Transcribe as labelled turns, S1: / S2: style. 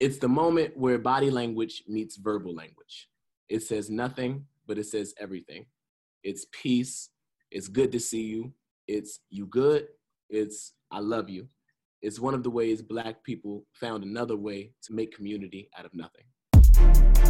S1: It's the moment where body language meets verbal language. It says nothing, but it says everything. It's peace. It's good to see you. It's you good. It's I love you. It's one of the ways Black people found another way to make community out of nothing.